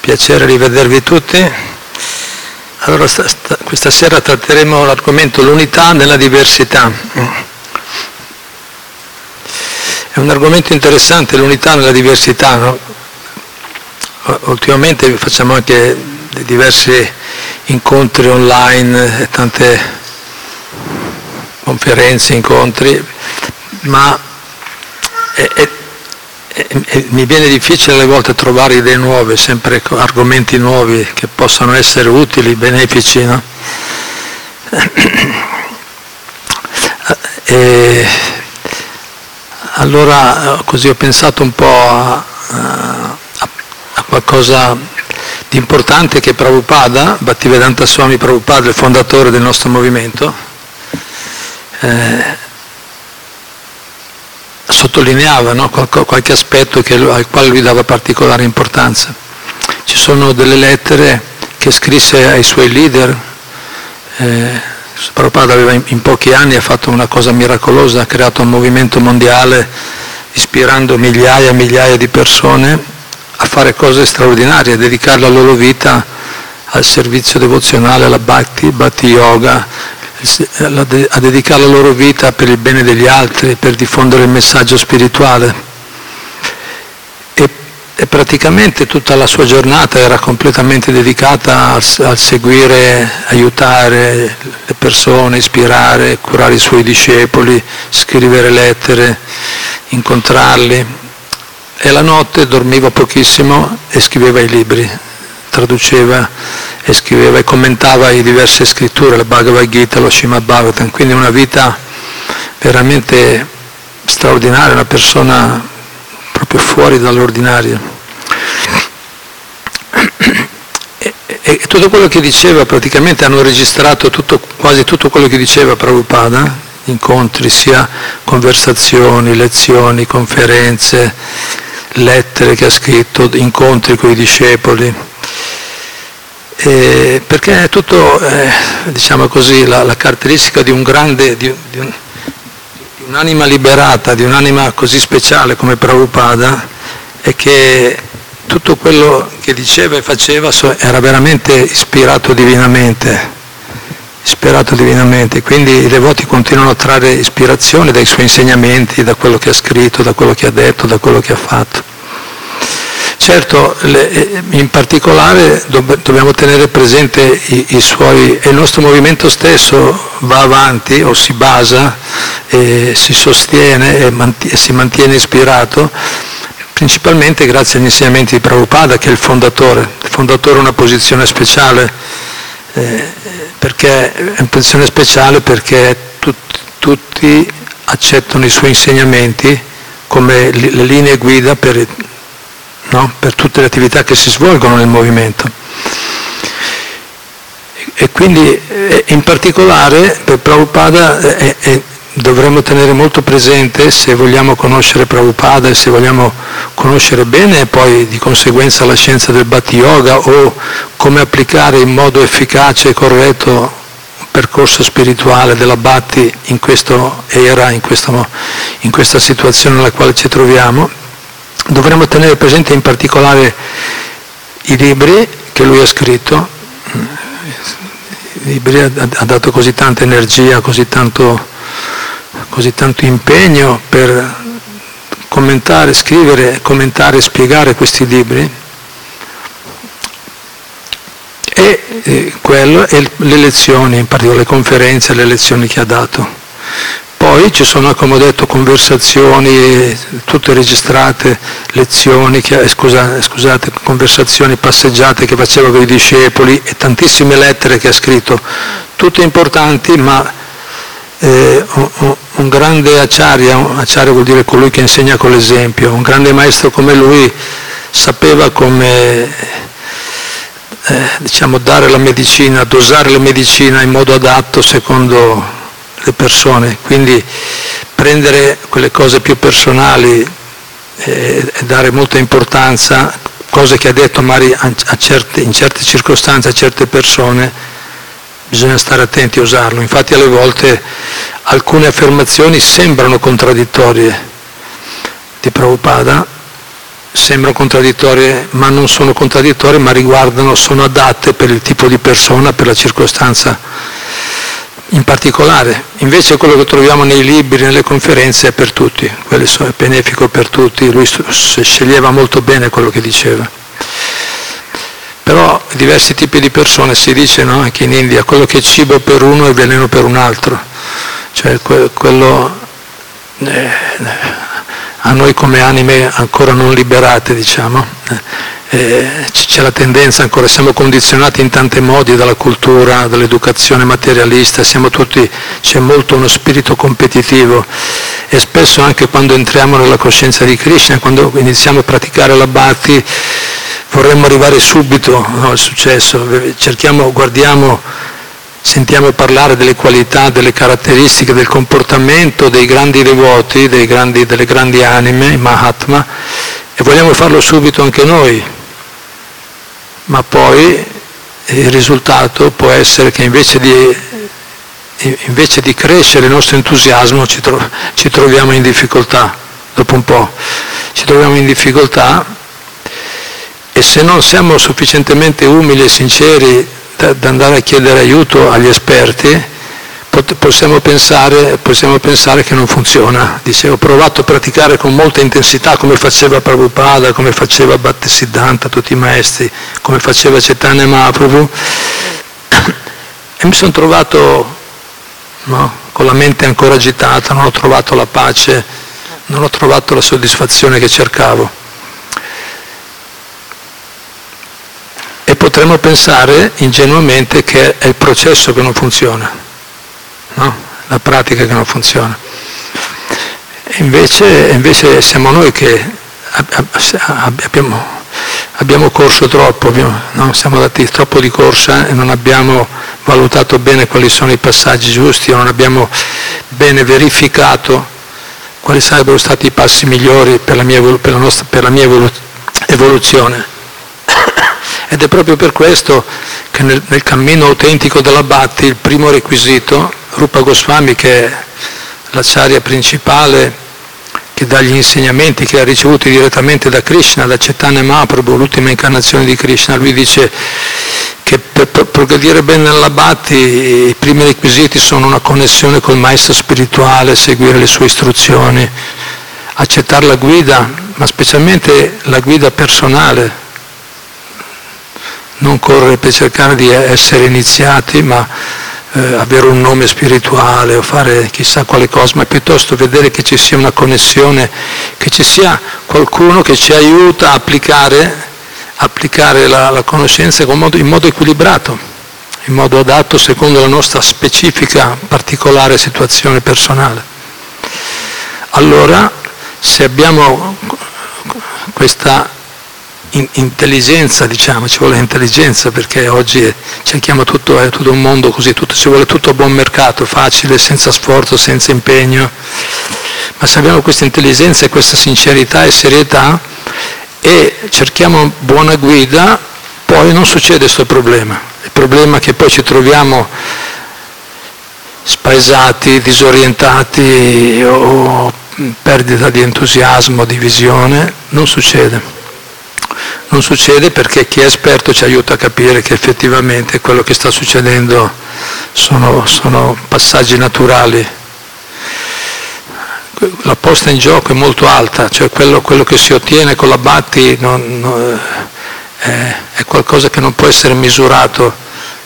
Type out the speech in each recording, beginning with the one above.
piacere rivedervi tutti. Allora, sta, sta, questa sera tratteremo l'argomento l'unità nella diversità. È un argomento interessante, l'unità nella diversità. No? Ultimamente facciamo anche diversi incontri online, tante conferenze, incontri, ma è, è e, e mi viene difficile alle volte trovare idee nuove, sempre argomenti nuovi che possano essere utili, benefici. No? E allora così ho pensato un po' a, a, a qualcosa di importante che Prabhupada, Bhaktivedanta Swami Prabhupada, il fondatore del nostro movimento, eh, sottolineava no? qualche aspetto che, al quale lui dava particolare importanza. Ci sono delle lettere che scrisse ai suoi leader, eh, Prabhupada aveva in, in pochi anni ha fatto una cosa miracolosa, ha creato un movimento mondiale ispirando migliaia e migliaia di persone a fare cose straordinarie, a dedicare la loro vita al servizio devozionale, alla bhakti, bhakti yoga, a dedicare la loro vita per il bene degli altri, per diffondere il messaggio spirituale. E, praticamente tutta la sua giornata era completamente dedicata al, al seguire, aiutare le persone, ispirare, curare i suoi discepoli, scrivere lettere, incontrarli. E la notte dormiva pochissimo e scriveva i libri, traduceva e scriveva e commentava le diverse scritture, la Bhagavad Gita, lo Srimad Bhagavatam, quindi una vita veramente straordinaria, una persona proprio fuori dall'ordinario. E, e, tutto quello che diceva, praticamente hanno registrato tutto, quasi tutto quello che diceva Prabhupada, incontri, sia conversazioni, lezioni, conferenze, lettere che ha scritto, incontri con i discepoli. Eh, perché è tutto, eh, diciamo così, la, la, caratteristica di un grande, di, di, un, di, un'anima liberata, di un'anima così speciale come Prabhupada, è che tutto quello che diceva e faceva era veramente ispirato divinamente, ispirato divinamente, quindi i devoti continuano a trarre ispirazione dai suoi insegnamenti, da quello che ha scritto, da quello che ha detto, da quello che ha fatto. Certo, le, in particolare dobbiamo tenere presente i, i, suoi, e il nostro movimento stesso va avanti o si basa, e si sostiene e, mantiene, e si mantiene ispirato principalmente grazie agli insegnamenti di Prabhupada che è il fondatore. Il fondatore ha una posizione speciale, eh, perché, è una posizione speciale perché tut, tutti accettano i suoi insegnamenti come le linee guida per no? per tutte le attività che si svolgono nel movimento. E quindi eh, in particolare per Prabhupada eh, eh, dovremmo tenere molto presente se vogliamo conoscere Prabhupada e se vogliamo conoscere bene poi di conseguenza la scienza del Bhakti Yoga o come applicare in modo efficace e corretto un percorso spirituale della Bhakti in questa era, in, questo, in questa situazione nella quale ci troviamo, dovremmo tenere presente in particolare i libri che lui ha scritto, i libri ha dato così tanta energia, così tanto, così tanto impegno per commentare, scrivere, commentare e spiegare questi libri e eh, quello e le lezioni, in particolare le conferenze, le lezioni che ha dato. Poi ci sono, come ho detto, conversazioni, tutte registrate, lezioni, che, scusate, scusate, conversazioni, passeggiate che faceva con i discepoli e tantissime lettere che ha scritto, tutte importanti, ma eh, un, grande acciaria, acciaria vuol dire colui che insegna con l'esempio, un grande maestro come lui sapeva come eh, diciamo, dare la medicina, dosare la medicina in modo adatto secondo le persone, quindi prendere quelle cose più personali e, e dare molta importanza, cose che ha detto magari certe, in certe circostanze a certe persone, bisogna stare attenti a usarlo. Infatti alle volte alcune affermazioni sembrano contraddittorie di Prabhupada, sembrano contraddittorie, ma non sono contraddittorie, ma riguardano, sono adatte per il tipo di persona, per la circostanza in particolare. Invece quello che troviamo nei libri, nelle conferenze è per tutti, quello è benefico per tutti, lui sceglieva molto bene quello che diceva. Però diversi tipi di persone si dice no, anche in India, quello che è cibo per uno è veleno per un altro, cioè quello eh, a noi come anime ancora non liberate, diciamo, eh, c'è la tendenza ancora, siamo condizionati in tanti modi dalla cultura, dall'educazione materialista, tutti, c'è molto uno spirito competitivo. E spesso anche quando entriamo nella coscienza di Krishna, quando iniziamo a praticare la bhakti, vorremmo arrivare subito no, al successo, cerchiamo, guardiamo sentiamo parlare delle qualità, delle caratteristiche, del comportamento dei grandi devoti, grandi, delle grandi anime, i Mahatma, e vogliamo farlo subito anche noi, ma poi il risultato può essere che invece di, invece di crescere il nostro entusiasmo ci, tro- ci troviamo in difficoltà, dopo un po', ci troviamo in difficoltà e se non siamo sufficientemente umili e sinceri da andare a chiedere aiuto agli esperti, possiamo pensare, possiamo pensare, che non funziona. Dice, ho provato a praticare con molta intensità come faceva Prabhupada, come faceva Bhattisiddhanta, tutti i maestri, come faceva Chaitanya Mahaprabhu, e mi sono trovato no, con la mente ancora agitata, non ho trovato la pace, non ho trovato la soddisfazione che cercavo. E potremmo pensare ingenuamente che è il processo che non funziona, no? la pratica che non funziona. Invece, invece siamo noi che abbiamo, abbiamo corso troppo, abbiamo, no? siamo andati troppo di corsa e non abbiamo valutato bene quali sono i passaggi giusti, non abbiamo bene verificato quali sarebbero stati i passi migliori per la mia, per la nostra, per la mia evoluzione. Ed è proprio per questo che nel, nel cammino autentico della Bhatti il primo requisito, Rupa Goswami che è l'acciaria principale che dà gli insegnamenti che ha ricevuti direttamente da Krishna, da Chaitanya Mahaprabhu, l'ultima incarnazione di Krishna, lui dice che per progredire bene nella Bhatti i primi requisiti sono una connessione col maestro spirituale, seguire le sue istruzioni, accettare la guida, ma specialmente la guida personale, non correre per cercare di essere iniziati, ma eh, avere un nome spirituale o fare chissà quale cosa, ma piuttosto vedere che ci sia una connessione, che ci sia qualcuno che ci aiuta a applicare, applicare la, la, conoscenza in modo, in modo equilibrato, in modo adatto secondo la nostra specifica, particolare situazione personale. Allora, se abbiamo questa intelligenza, diciamo, ci vuole intelligenza perché oggi cerchiamo tutto, è tutto un mondo così, tutto, ci vuole tutto a buon mercato, facile, senza sforzo, senza impegno, ma se abbiamo questa intelligenza e questa sincerità e serietà e cerchiamo buona guida, poi non succede questo problema. Il problema è che poi ci troviamo spaesati, disorientati o perdita di entusiasmo, di visione, non succede. Non succede perché chi è esperto ci aiuta a capire che effettivamente quello che sta succedendo sono, sono passaggi naturali. La posta in gioco è molto alta, cioè quello, quello che si ottiene con la Batti non, non, è, è qualcosa che non può essere misurato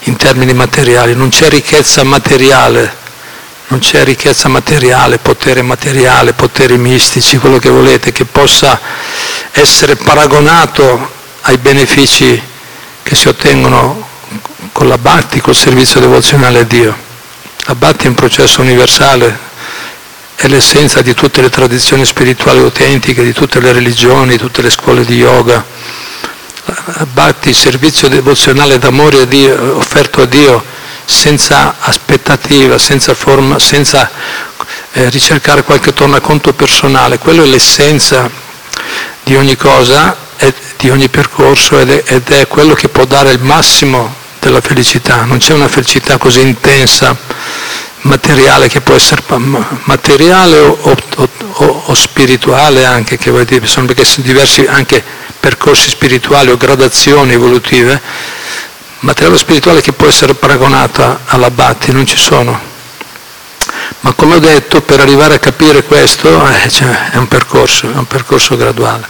in termini materiali, non c'è ricchezza materiale non c'è ricchezza materiale, potere materiale, poteri mistici, quello che volete, che possa essere paragonato ai benefici che si ottengono con la Bhakti, col servizio devozionale a Dio. La Bhakti è un processo universale, è l'essenza di tutte le tradizioni spirituali autentiche, di tutte le religioni, di tutte le scuole di yoga. La Bhakti, il servizio devozionale d'amore a Dio, offerto a Dio senza aspettativa, senza, forma, senza eh, ricercare qualche tornaconto personale, quello è l'essenza di ogni cosa di ogni percorso ed è, ed è quello che può dare il massimo della felicità. Non c'è una felicità così intensa materiale che può essere materiale o, o, o, o spirituale anche, che vuol dire, perché sono diversi anche percorsi spirituali o gradazioni evolutive, materiale spirituale che può essere paragonato all'abbatti, non ci sono. Ma come ho detto, per arrivare a capire questo eh, cioè, è un percorso, è un percorso graduale.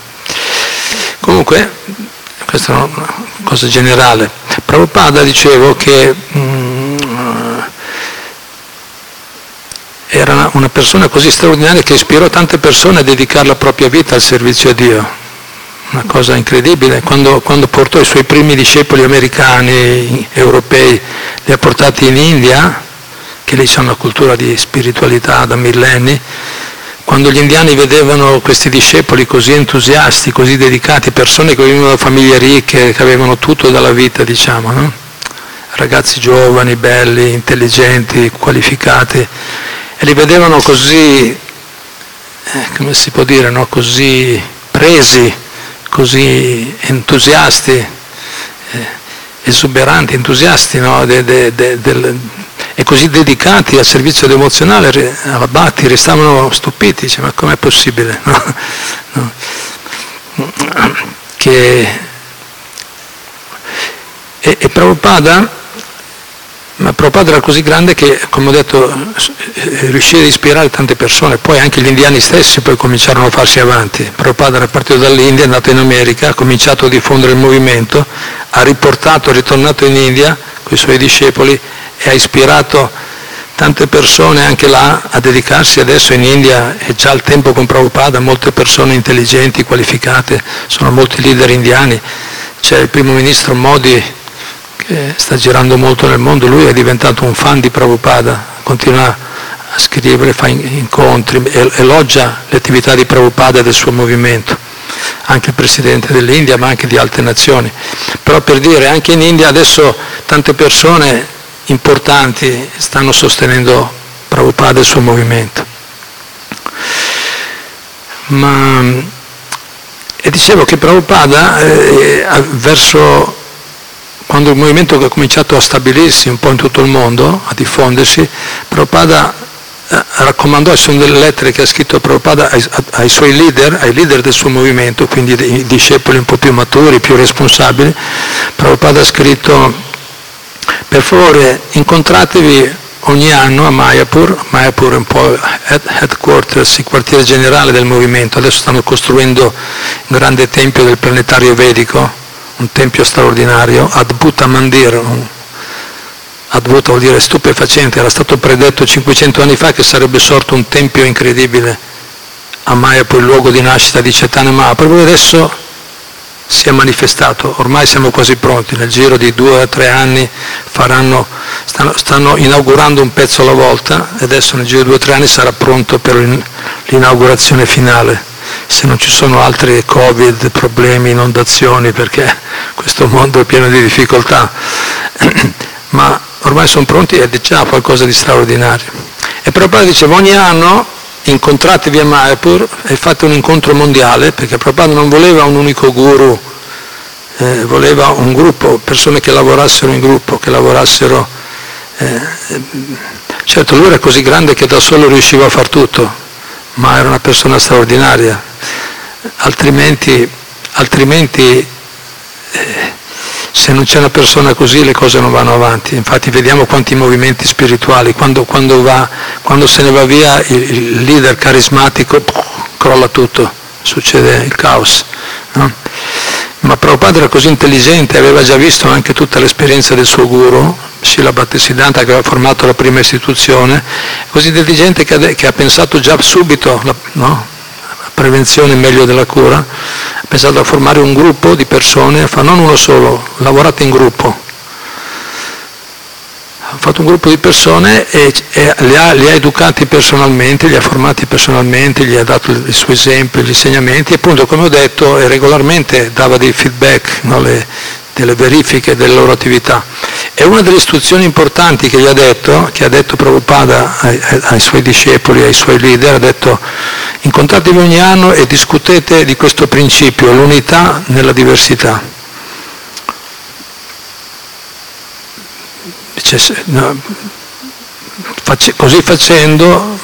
Comunque, questa è una cosa generale. Prabhupada dicevo che mm, era una persona così straordinaria che ispirò tante persone a dedicare la propria vita al servizio a Dio. Una cosa incredibile. Quando, quando portò i suoi primi discepoli americani, europei, li ha portati in India, che lì c'è una cultura di spiritualità da millenni, quando gli indiani vedevano questi discepoli così entusiasti, così dedicati, persone che venivano da famiglie ricche, che avevano tutto dalla vita, diciamo, no? ragazzi giovani, belli, intelligenti, qualificati, e li vedevano così, eh, come si può dire, no? così presi, così entusiasti, eh, esuberanti, entusiasti no? de, de, de, del, e così dedicati al servizio emozionale, alla Batti, restavano stupiti, dice, ma com'è possibile? No? No. Che... E, e Prabhupada, ma Prabhupada era così grande che, come ho detto, riuscì ad ispirare tante persone, poi anche gli indiani stessi poi cominciarono a farsi avanti. Prabhupada era partito dall'India, è andato in America, ha cominciato a diffondere il movimento, ha riportato, è ritornato in India con i suoi discepoli e ha ispirato tante persone anche là a dedicarsi adesso in India. È già il tempo con Prabhupada, molte persone intelligenti, qualificate, sono molti leader indiani, c'è il primo ministro Modi che sta girando molto nel mondo, lui è diventato un fan di Prabhupada, continua a scrivere, fa incontri, elogia le attività di Prabhupada e del suo movimento, anche il presidente dell'India ma anche di altre nazioni. Però per dire, anche in India adesso tante persone importanti stanno sostenendo Prabhupada e il suo movimento. Ma, e dicevo che Prabhupada eh, verso quando il movimento ha cominciato a stabilirsi un po' in tutto il mondo, a diffondersi, Prabhupada eh, raccomandò, sono delle lettere che ha scritto Prabhupada ai, ai, suoi leader, ai leader del suo movimento, quindi i discepoli un po' più maturi, più responsabili, Prabhupada ha scritto per favore incontratevi ogni anno a Mayapur, Mayapur è un po' headquarters, il quartiere generale del movimento, adesso stanno costruendo un grande tempio del planetario vedico, un tempio straordinario, Adbhuta Mandir, Adbhuta vuol dire stupefacente, era stato predetto 500 anni fa che sarebbe sorto un tempio incredibile a Mayapur, il luogo di nascita di Chaitanya Mahaprabhu, adesso si è manifestato, ormai siamo quasi pronti, nel giro di due o tre anni faranno, stanno, stanno, inaugurando un pezzo alla volta e adesso nel giro di due o tre anni sarà pronto per l'inaugurazione finale, se non ci sono altri covid, problemi, inondazioni, perché questo mondo è pieno di difficoltà, ma ormai sono pronti ed è qualcosa di straordinario. E Prabhupada diceva ogni anno incontratevi a Mayapur e fate un incontro mondiale, perché Prabhupada non voleva un unico guru, eh, voleva un gruppo, persone che lavorassero in gruppo, che lavorassero... Eh, certo, lui era così grande che da solo riusciva a far tutto, ma era una persona straordinaria, altrimenti, altrimenti eh, se non c'è una persona così le cose non vanno avanti. Infatti vediamo quanti movimenti spirituali, quando, quando, va, quando se ne va via il, il leader carismatico crolla tutto, succede il caos. No? Ma Prabhupada era così intelligente, aveva già visto anche tutta l'esperienza del suo guru, Srila Bhaktisiddhanta che aveva formato la prima istituzione, così intelligente che ha, pensato già subito, no? prevenzione meglio della cura, ha pensato a formare un gruppo di persone, fa non uno solo, lavorate in gruppo. Ha fatto un gruppo di persone e, e li, ha, li, ha, educati personalmente, li ha formati personalmente, gli ha dato i suoi esempi, gli insegnamenti e appunto come ho detto regolarmente dava dei feedback, no, le, delle verifiche delle loro attività. E una delle istruzioni importanti che gli ha detto, che ha detto Prabhupada ai, ai suoi discepoli, ai suoi leader, ha detto incontratevi ogni anno e discutete di questo principio, l'unità nella diversità. Dice, no, così facendo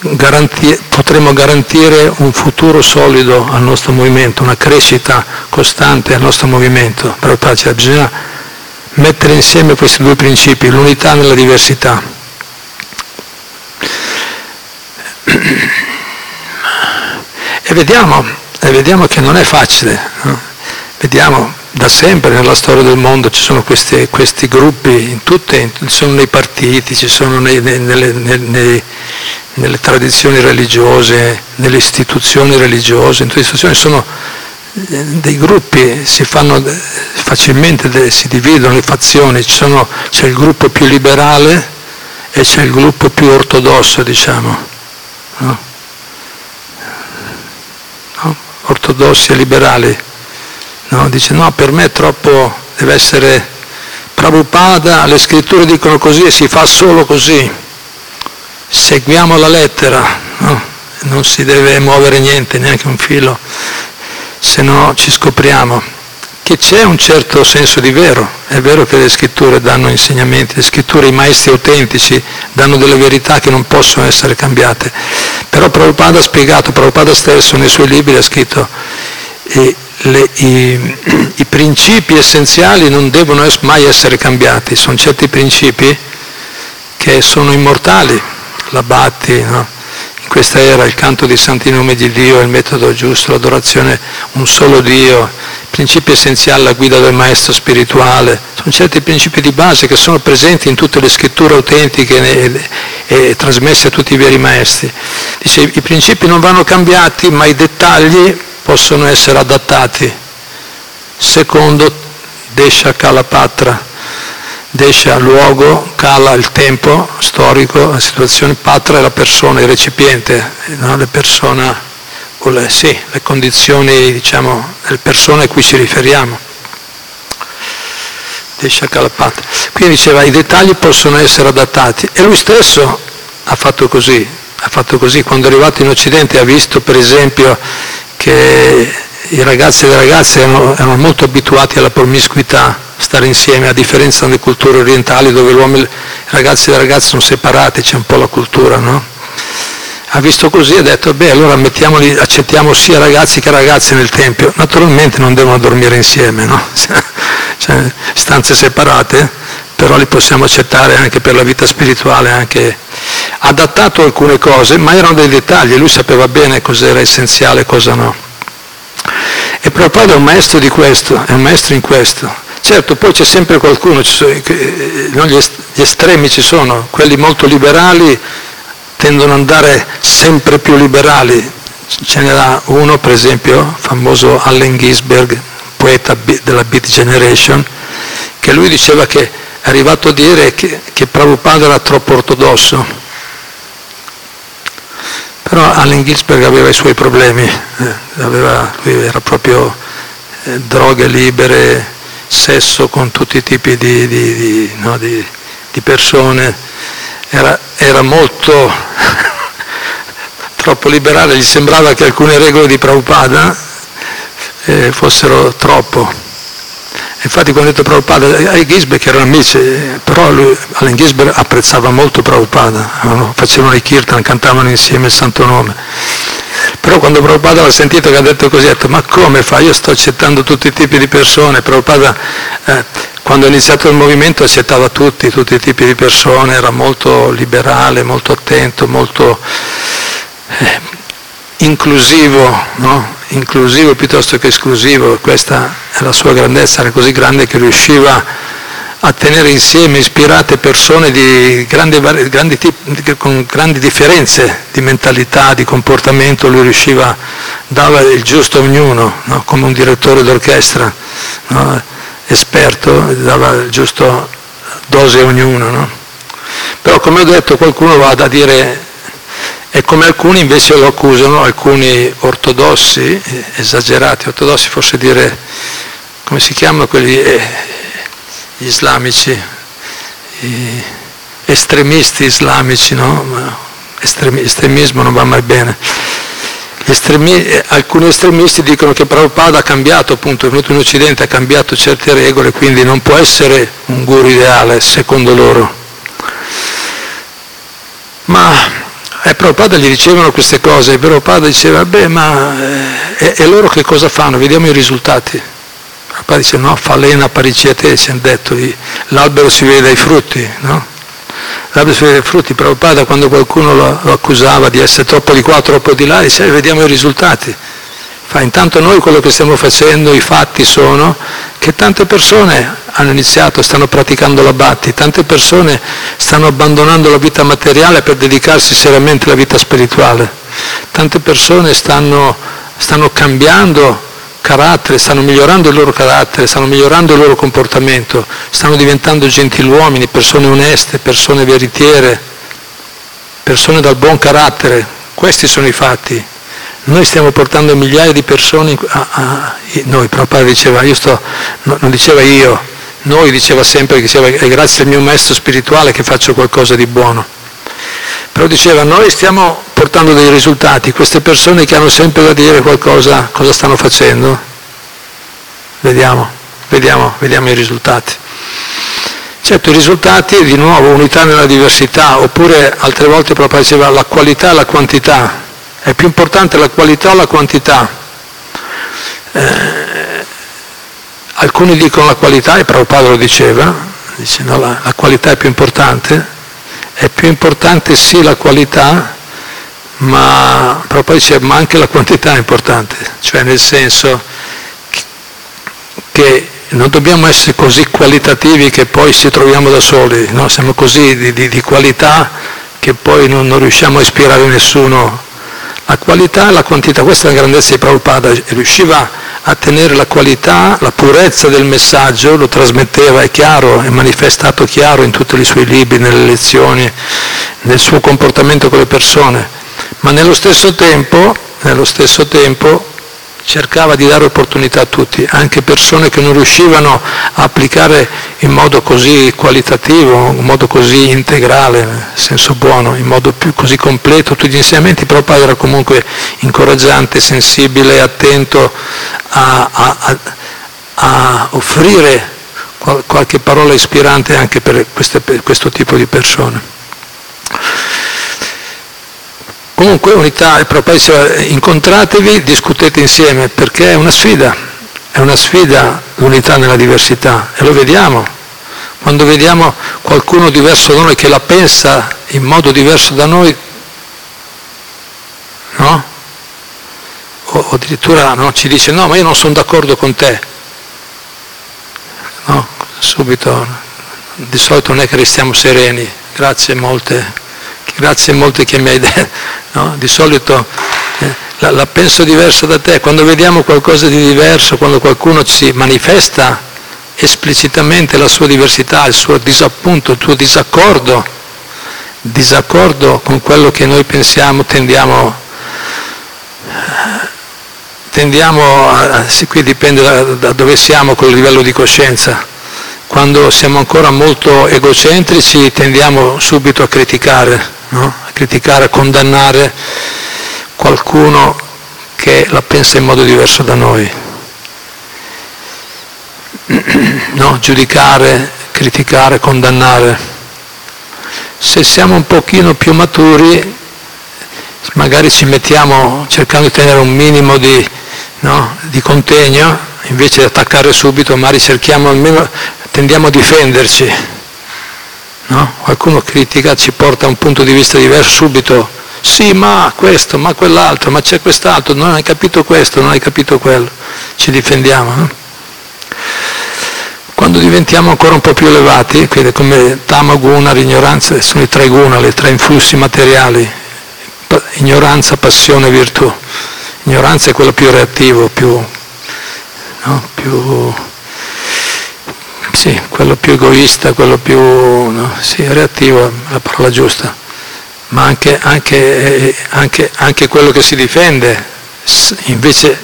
garanti, potremo garantire un futuro solido al nostro movimento, una crescita costante al nostro movimento. Però cioè, bisogna mettere insieme questi due principi, l'unità nella diversità. E vediamo, e vediamo che non è facile, no? vediamo da sempre nella storia del mondo ci sono questi, questi gruppi, in tutte, ci sono nei partiti, ci sono nei, nei, nelle, nei, nelle, tradizioni religiose, nelle istituzioni religiose, in tutte le istituzioni sono eh, dei gruppi, si fanno facilmente, si dividono le fazioni, sono, c'è il gruppo più liberale e c'è il gruppo più ortodosso, diciamo. No? No? Ortodossi e liberali No? Dice no, per me è troppo, deve essere Prabhupada, le scritture dicono così e si fa solo così. Seguiamo la lettera, no? non si deve muovere niente, neanche un filo, se no ci scopriamo che c'è un certo senso di vero, è vero che le scritture danno insegnamenti, le scritture, i maestri autentici danno delle verità che non possono essere cambiate, però Prabhupada ha spiegato, Prabhupada stesso nei suoi libri ha scritto le, i, i, principi essenziali non devono mai essere cambiati, sono certi principi che sono immortali, la batti, no? in questa era il canto di santi nomi di Dio il metodo giusto, l'adorazione un solo Dio, principi essenziali, la guida del maestro spirituale, sono certi principi di base che sono presenti in tutte le scritture autentiche e, e, e trasmesse a tutti i veri maestri. Dice, i principi non vanno cambiati, ma i dettagli possono essere adattati secondo Desha Kalapatra, Desha luogo, Kala il tempo storico, la situazione, Patra è la persona, il recipiente, no? le, persona, le, sì, le condizioni diciamo, delle persone a cui ci riferiamo. Desha Kalapatra. Quindi diceva i dettagli possono essere adattati e lui stesso ha fatto così, ha fatto così quando è arrivato in Occidente ha visto per esempio che i ragazzi e le ragazze erano, erano molto abituati alla promiscuità, stare insieme, a differenza delle culture orientali dove i ragazzi e le ragazze sono separati, c'è un po' la cultura, no? Ha visto così e ha detto, beh, allora accettiamo sia ragazzi che ragazze nel Tempio. Naturalmente non devono dormire insieme, no? cioè, stanze separate, però li possiamo accettare anche per la vita spirituale, anche adattato alcune cose, ma erano dei dettagli, lui sapeva bene cosa era essenziale e cosa no. E Prabhupada è un maestro di questo, è un maestro in questo. Certo, poi c'è sempre qualcuno, gli estremi ci sono, quelli molto liberali tendono ad andare sempre più liberali. Ce n'era uno, per esempio, famoso Allen Ginsberg, poeta della Beat Generation, che lui diceva che è arrivato a dire che, che Prabhupada era troppo ortodosso però Allen Ginsberg aveva i suoi problemi, eh, aveva, era proprio eh, droghe libere, sesso con tutti i tipi di, di, di, no, di persone, era, era molto troppo liberale, gli sembrava che alcune regole di Prabhupada eh, fossero troppo. Infatti quando ho detto Prabhupada, ai Gisberg erano amici, però lui, Allen Gisberg apprezzava molto Prabhupada, facevano i kirtan, cantavano insieme il santo nome. Però quando Prabhupada l'ha sentito che ha detto così, ha detto ma come fa? Io sto accettando tutti i tipi di persone. Prabhupada eh, quando ha iniziato il movimento accettava tutti, tutti i tipi di persone, era molto liberale, molto attento, molto eh, inclusivo, no? Inclusivo piuttosto che esclusivo, questa è la sua grandezza, era così grande che riusciva a tenere insieme ispirate persone grandi, grandi tipi, con grandi differenze di mentalità, di comportamento, lui riusciva, dava il giusto a ognuno, no? come un direttore d'orchestra no? esperto, dava il giusto dose a ognuno. No? Però come ho detto qualcuno va a dire e come alcuni invece lo accusano, alcuni ortodossi, esagerati, ortodossi forse dire, come si chiamano quelli eh, gli islamici, gli estremisti islamici, no? Estremi, estremismo non va mai bene. Estremi, alcuni estremisti dicono che Prabhupada ha cambiato, appunto, è venuto in Occidente, ha cambiato certe regole, quindi non può essere un guru ideale, secondo loro. Ma e Prabhupada gli dicevano queste cose e Prabhupada diceva, beh, ma eh, e, e, loro che cosa fanno? Vediamo i risultati. Prabhupada dice, no, falena pariciate, ci hanno detto, l'albero si vede dai frutti, no? L'albero si vede dai frutti. Prabhupada quando qualcuno lo, lo, accusava di essere troppo di qua, troppo di là, dice, vediamo i risultati. Fa, intanto noi quello che stiamo facendo, i fatti sono che tante persone hanno iniziato, stanno praticando la batti, tante persone stanno abbandonando la vita materiale per dedicarsi seriamente alla vita spirituale, tante persone stanno, stanno cambiando carattere, stanno migliorando il loro carattere, stanno migliorando il loro comportamento, stanno diventando gentiluomini, persone oneste, persone veritiere, persone dal buon carattere. Questi sono i fatti. Noi stiamo portando migliaia di persone a, a noi, Prabhupada diceva, io sto, no, non diceva io, noi diceva sempre diceva, è grazie al mio maestro spirituale che faccio qualcosa di buono. Però diceva, noi stiamo portando dei risultati, queste persone che hanno sempre da dire qualcosa, cosa stanno facendo? Vediamo, vediamo, vediamo i risultati. Certo, i risultati, di nuovo, unità nella diversità, oppure altre volte proprio diceva la qualità e la quantità. È più importante la qualità o la quantità? Eh, alcuni dicono la qualità, e Prabhupada lo diceva, dice no, la, la qualità è più importante, è più importante sì la qualità, ma Prabhupada dice ma anche la quantità è importante, cioè nel senso che non dobbiamo essere così qualitativi che poi ci troviamo da soli, no? siamo così di, di, di, qualità che poi non, non riusciamo a ispirare nessuno la qualità e la quantità, questa è la grandezza di Prabhupada, riusciva a tenere la qualità, la purezza del messaggio, lo trasmetteva, è chiaro, è manifestato chiaro in tutti i suoi libri, nelle lezioni, nel suo comportamento con le persone, ma nello stesso tempo, nello stesso tempo cercava di dare opportunità a tutti, anche persone che non riuscivano a applicare in modo così qualitativo, in modo così integrale, in senso buono, in modo così completo tutti gli insegnamenti, però padre era comunque incoraggiante, sensibile, attento a, a, a, a offrire qualche parola ispirante anche per, queste, per questo tipo di persone. Comunque unità e proprio incontratevi, discutete insieme, perché è una sfida, è una sfida l'unità nella diversità e lo vediamo. Quando vediamo qualcuno diverso da noi che la pensa in modo diverso da noi, no? O, addirittura no, ci dice no, ma io non sono d'accordo con te. No? Subito, di solito non è che restiamo sereni, grazie molte grazie molte che mi hai detto, no? di solito eh, la, la, penso diversa da te, quando vediamo qualcosa di diverso, quando qualcuno ci manifesta esplicitamente la sua diversità, il suo disappunto, il tuo disaccordo, disaccordo con quello che noi pensiamo, tendiamo, tendiamo a, qui dipende da, da dove siamo col livello di coscienza, quando siamo ancora molto egocentrici tendiamo subito a criticare, no? Criticare, condannare qualcuno che la pensa in modo diverso da noi. No? Giudicare, criticare, condannare. Se siamo un pochino più maturi, magari ci mettiamo cercando di tenere un minimo di, no? di contegno, invece di attaccare subito, magari cerchiamo almeno, tendiamo a difenderci No? Qualcuno critica, ci porta a un punto di vista diverso subito, sì ma questo, ma quell'altro, ma c'è quest'altro, non hai capito questo, non hai capito quello, ci difendiamo. No? Quando diventiamo ancora un po' più elevati, quindi come tamaguna, l'ignoranza, sono i tre guna, le tre influssi materiali, ignoranza, passione, virtù. Ignoranza è quello più reattivo, più, no? più sì, quello più egoista, quello più no, sì, reattivo, la parola giusta, ma anche, anche, anche, anche quello che si difende, invece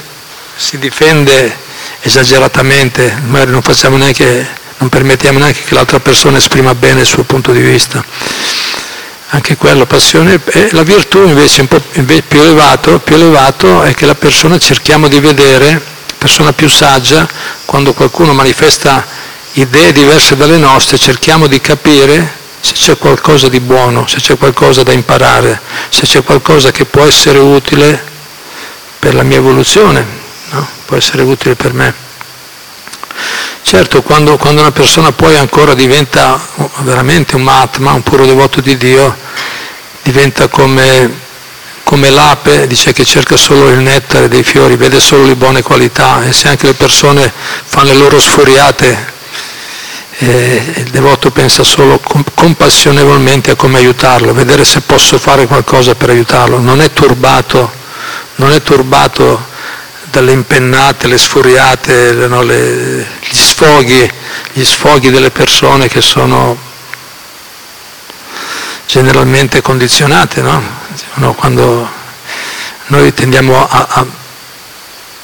si difende esageratamente, magari non, neanche, non permettiamo neanche che l'altra persona esprima bene il suo punto di vista. Anche quello, passione, e la virtù invece un po' più elevato, più elevato è che la persona cerchiamo di vedere, persona più saggia, quando qualcuno manifesta idee diverse dalle nostre, cerchiamo di capire se c'è qualcosa di buono, se c'è qualcosa da imparare, se c'è qualcosa che può essere utile per la mia evoluzione, no? può essere utile per me. Certo, quando, quando, una persona poi ancora diventa veramente un Mahatma, un puro devoto di Dio, diventa come, come l'ape, dice che cerca solo il nettare dei fiori, vede solo le buone qualità e se anche le persone fanno le loro sfuriate eh, il devoto pensa solo compassionevolmente a come aiutarlo, vedere se posso fare qualcosa per aiutarlo, non è turbato, non è turbato dalle impennate, le sfuriate, no, le, gli, sfoghi, gli sfoghi delle persone che sono generalmente condizionate, no? No, quando noi tendiamo a, a,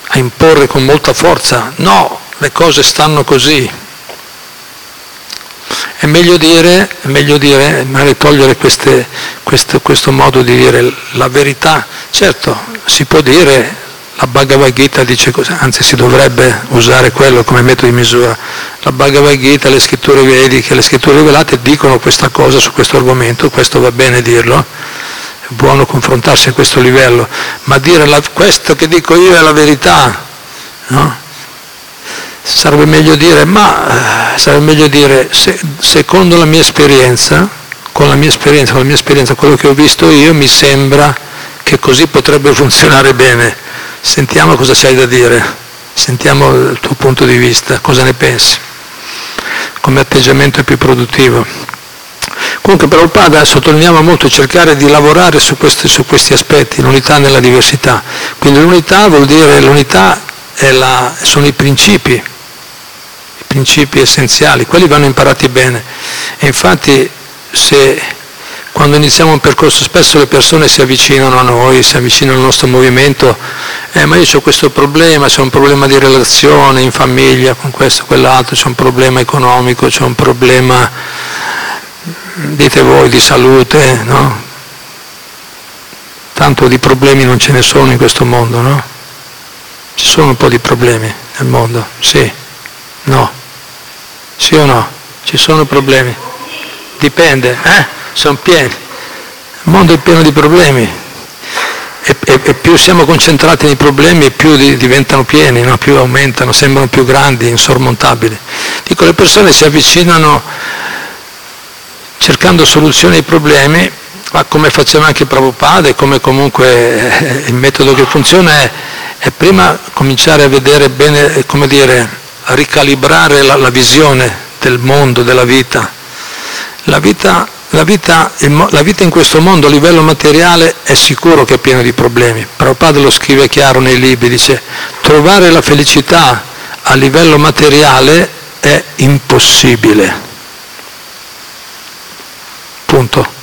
a imporre con molta forza, no, le cose stanno così, è meglio dire, è meglio dire magari togliere queste, questo, questo modo di dire la verità. Certo, si può dire, la Bhagavad Gita dice così, anzi si dovrebbe usare quello come metodo di misura. La Bhagavad Gita, le scritture vediche, le scritture rivelate dicono questa cosa su questo argomento, questo va bene dirlo, è buono confrontarsi a questo livello, ma dire la, questo che dico io è la verità, no? Sarebbe meglio dire, ma eh, sarebbe meglio dire, se, secondo la mia esperienza, con la mia esperienza, con la mia esperienza, quello che ho visto io, mi sembra che così potrebbe funzionare bene. Sentiamo cosa c'hai da dire, sentiamo il tuo punto di vista, cosa ne pensi, come atteggiamento più produttivo. Comunque Prabhupada sottolineava molto cercare di lavorare su questi, su questi aspetti, l'unità nella diversità. Quindi l'unità vuol dire l'unità la, sono i principi, principi essenziali, quelli vanno imparati bene. E infatti se quando iniziamo un percorso spesso le persone si avvicinano a noi, si avvicinano al nostro movimento, eh, ma io ho questo problema, c'è un problema di relazione in famiglia con questo, quell'altro, c'è un problema economico, c'è un problema, dite voi, di salute, no? Tanto di problemi non ce ne sono in questo mondo, no? Ci sono un po' di problemi nel mondo, sì, no. Sì o no? Ci sono problemi? Dipende, eh? Sono pieni. Il mondo è pieno di problemi. E, e, e più siamo concentrati nei problemi, più di, diventano pieni, no? più aumentano, sembrano più grandi, insormontabili. Dico, le persone si avvicinano cercando soluzioni ai problemi, ma come faceva anche Prabhupada e come comunque eh, il metodo che funziona è, è prima cominciare a vedere bene, come dire, ricalibrare la, la visione del mondo, della vita. La vita, la, vita, la vita, in questo mondo a livello materiale è sicuro che è piena di problemi. Prabhupada lo scrive chiaro nei libri, dice trovare la felicità a livello materiale è impossibile. Punto.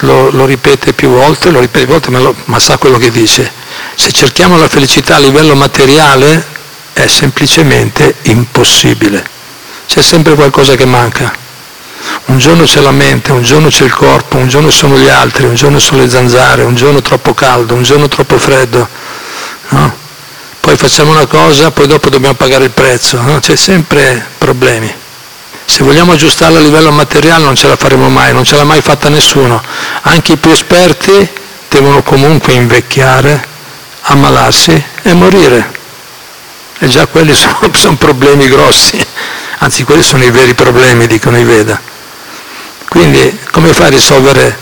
Lo, lo, ripete più volte, lo ripete più volte, ma, lo, ma sa quello che dice. Se cerchiamo la felicità a livello materiale è semplicemente impossibile. C'è sempre qualcosa che manca. Un giorno c'è la mente, un giorno c'è il corpo, un giorno sono gli altri, un giorno sono le zanzare, un giorno troppo caldo, un giorno troppo freddo. No? Poi facciamo una cosa, poi dopo dobbiamo pagare il prezzo. No? C'è sempre problemi. Se vogliamo aggiustarla a livello materiale non ce la faremo mai, non ce l'ha mai fatta nessuno. Anche i più esperti devono comunque invecchiare, ammalarsi e morire. E già quelli sono, sono problemi grossi, anzi quelli sono i veri problemi, dicono i Veda. Quindi come fai a risolvere,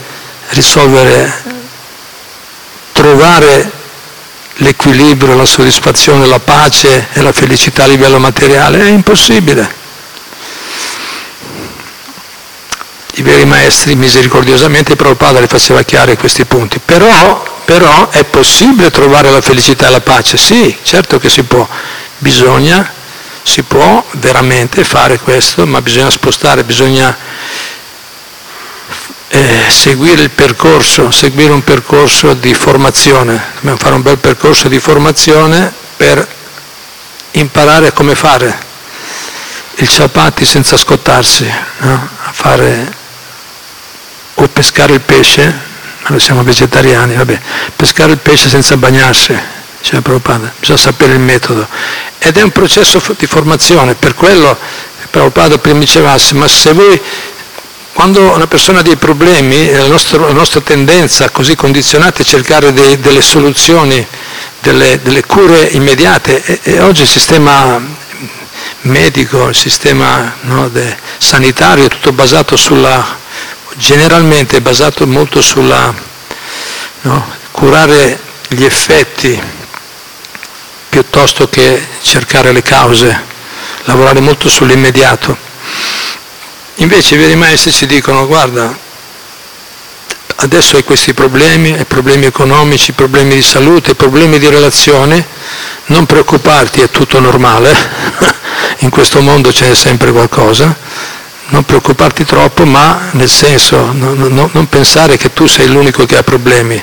risolvere trovare l'equilibrio, la soddisfazione, la pace e la felicità a livello materiale? È impossibile. I veri maestri misericordiosamente Prabhupada le faceva chiare questi punti, però, però è possibile trovare la felicità e la pace? Sì, certo che si può, bisogna, si può veramente fare questo, ma bisogna spostare, bisogna eh, seguire il percorso, seguire un percorso di formazione, dobbiamo fare un bel percorso di formazione per imparare come fare il ciapati senza scottarsi, no? a fare o pescare il pesce, noi siamo vegetariani, vabbè, pescare il pesce senza bagnarsi, cioè Prabhupada, bisogna sapere il metodo. Ed è un processo di formazione, per quello Prabhupada prima diceva, ma se voi quando una persona ha dei problemi, la nostra, la nostra tendenza così condizionata è cercare dei, delle soluzioni, delle, delle cure immediate e, e, oggi il sistema medico, il sistema no, de, sanitario è tutto basato sulla, generalmente è basato molto sulla no, curare gli effetti piuttosto che cercare le cause, lavorare molto sull'immediato. Invece i veri maestri ci dicono guarda, adesso hai questi problemi, hai problemi economici, problemi di salute, problemi di relazione, non preoccuparti, è tutto normale, in questo mondo c'è sempre qualcosa, non preoccuparti troppo, ma nel senso no, no, non pensare che tu sei l'unico che ha problemi,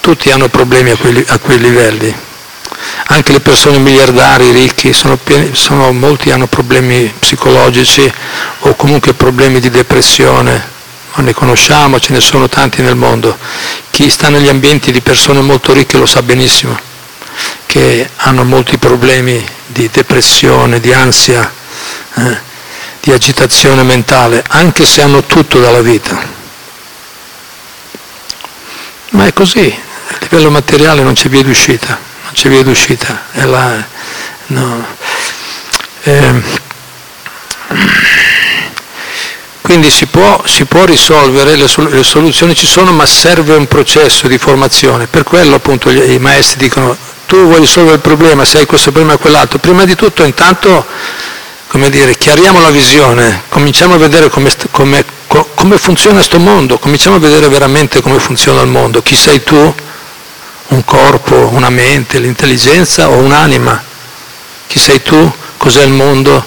tutti hanno problemi a quei, a quei livelli, anche le persone miliardari, ricchi, sono pieni, sono, molti hanno problemi psicologici o comunque problemi di depressione, non ne conosciamo, ce ne sono tanti nel mondo. Chi sta negli ambienti di persone molto ricche lo sa benissimo, che hanno molti problemi di depressione, di ansia, eh, di agitazione mentale, anche se hanno tutto dalla vita. Ma è così, a livello materiale non c'è via d'uscita non c'è via d'uscita. È la, no. eh, quindi si può, si può risolvere, le, le, soluzioni ci sono, ma serve un processo di formazione. Per quello appunto gli, i maestri dicono tu vuoi risolvere il problema, se hai questo problema e quell'altro. Prima di tutto intanto come dire, chiariamo la visione, cominciamo a vedere come, come, come funziona questo mondo, cominciamo a vedere veramente come funziona il mondo, chi sei tu, un corpo, una mente, l'intelligenza o un'anima? Chi sei tu? Cos'è il mondo?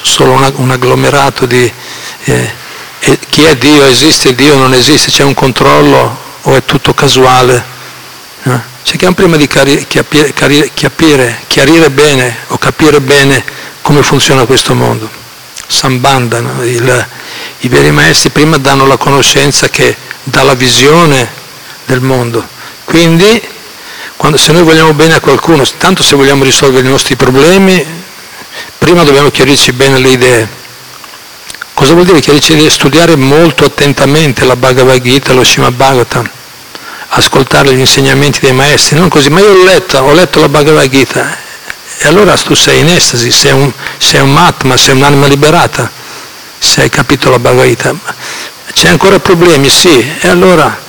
Solo una, un agglomerato di... Eh, chi è Dio? Esiste Dio? Non esiste? C'è un controllo o è tutto casuale? Eh? Cerchiamo prima di cari, capire, capire, chiarire bene o capire bene come funziona questo mondo. Sambanda, no? Il, i veri maestri prima danno la conoscenza che dà la visione del mondo. Quindi quando, se noi vogliamo bene a qualcuno, tanto se vogliamo risolvere i nostri problemi, prima dobbiamo chiarirci bene le idee. Cosa vuol dire chiarirci le idee? Studiare molto attentamente la Bhagavad Gita, lo Shima Bhagavatam, ascoltare gli insegnamenti dei maestri, non così, ma io ho letto, ho letto la Bhagavad Gita, e allora tu sei in estasi, sei un, sei un matma, sei un'anima liberata, se hai capito la Bhagavad Gita. C'è ancora problemi? Sì, e allora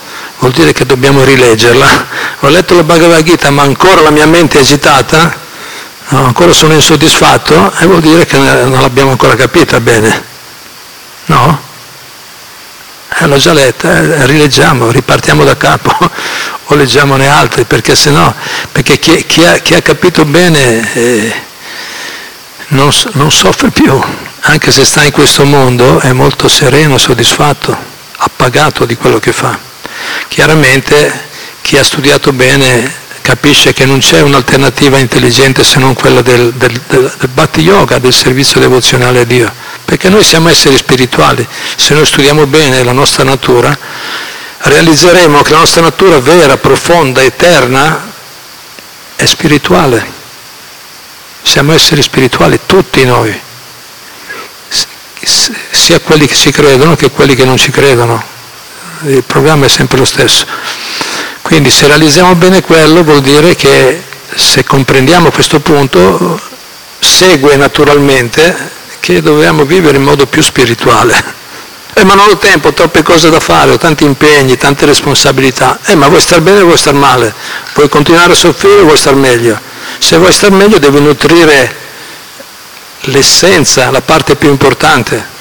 vuol dire che dobbiamo rileggerla. Ho letto la Bhagavad Gita ma ancora la mia mente è agitata, ancora sono insoddisfatto e vuol dire che non l'abbiamo ancora capita bene. No? Eh, l'ho già letta, eh, rileggiamo, ripartiamo da capo o leggiamone altri, perché se no, perché chi, chi, ha, chi, ha, capito bene eh, non, non soffre più, anche se sta in questo mondo è molto sereno, soddisfatto, appagato di quello che fa. Chiaramente chi ha studiato bene capisce che non c'è un'alternativa intelligente se non quella del, del, del, del Bhakti Yoga, del servizio devozionale a Dio, perché noi siamo esseri spirituali, se noi studiamo bene la nostra natura, realizzeremo che la nostra natura vera, profonda, eterna, è spirituale. Siamo esseri spirituali, tutti noi, sia quelli che ci credono che quelli che non ci credono il programma è sempre lo stesso. Quindi se realizziamo bene quello vuol dire che se comprendiamo questo punto segue naturalmente che dobbiamo vivere in modo più spirituale. Eh, ma non ho tempo, ho troppe cose da fare, ho tanti impegni, tante responsabilità. Eh, ma vuoi star bene o vuoi star male? Vuoi continuare a soffrire o vuoi star meglio? Se vuoi star meglio devi nutrire l'essenza, la parte più importante.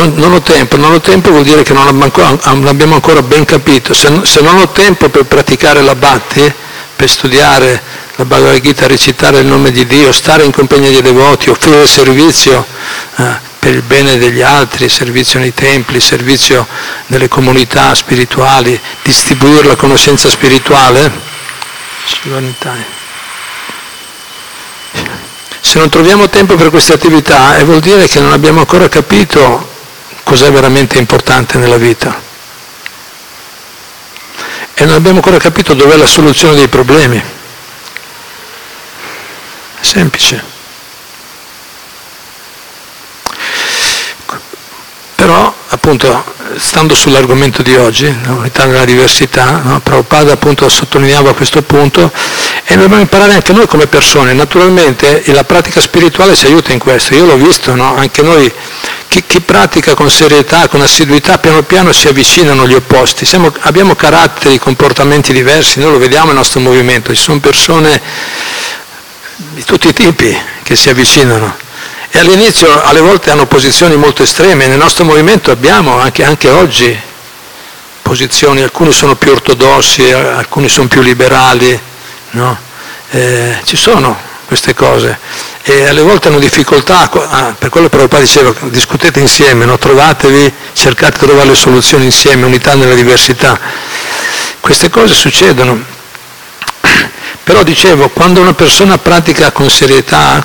Non, non, ho tempo, non ho tempo vuol dire che non abbiamo ancora ben capito. Se, se non ho tempo per praticare la Bhatti, per studiare la Bhagavad Gita, recitare il nome di Dio, stare in compagnia dei devoti, offrire servizio eh, per il bene degli altri, servizio nei templi, servizio nelle comunità spirituali, distribuire la conoscenza spirituale. Se non troviamo tempo per queste attività, eh, vuol dire che non abbiamo ancora capito cos'è veramente importante nella vita. E non abbiamo ancora capito dov'è la soluzione dei problemi. È semplice. Però, appunto, stando sull'argomento di oggi, l'unità nella diversità, no? Prabhupada appunto sottolineava questo punto e dobbiamo imparare anche noi come persone, naturalmente la pratica spirituale ci aiuta in questo, io l'ho visto, no? anche noi, chi, chi, pratica con serietà, con assiduità, piano piano si avvicinano gli opposti, Siamo, abbiamo caratteri, comportamenti diversi, noi lo vediamo nel nostro movimento, ci sono persone di tutti i tipi che si avvicinano e all'inizio alle volte hanno posizioni molto estreme, nel nostro movimento abbiamo anche, anche oggi posizioni, alcuni sono più ortodossi, alcuni sono più liberali, no? eh, ci sono queste cose e alle volte hanno difficoltà, ah, per quello Prabhupada diceva discutete insieme, no? trovatevi, cercate di trovare le soluzioni insieme, unità nella diversità. Queste cose succedono. Però dicevo, quando una persona pratica con serietà,